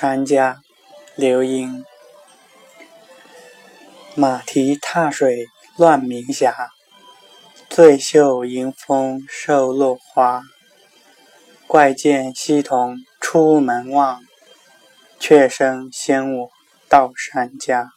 山家，刘英。马蹄踏水乱鸣霞，醉袖迎风瘦落花。怪见溪童出门望，却生嫌我到山家。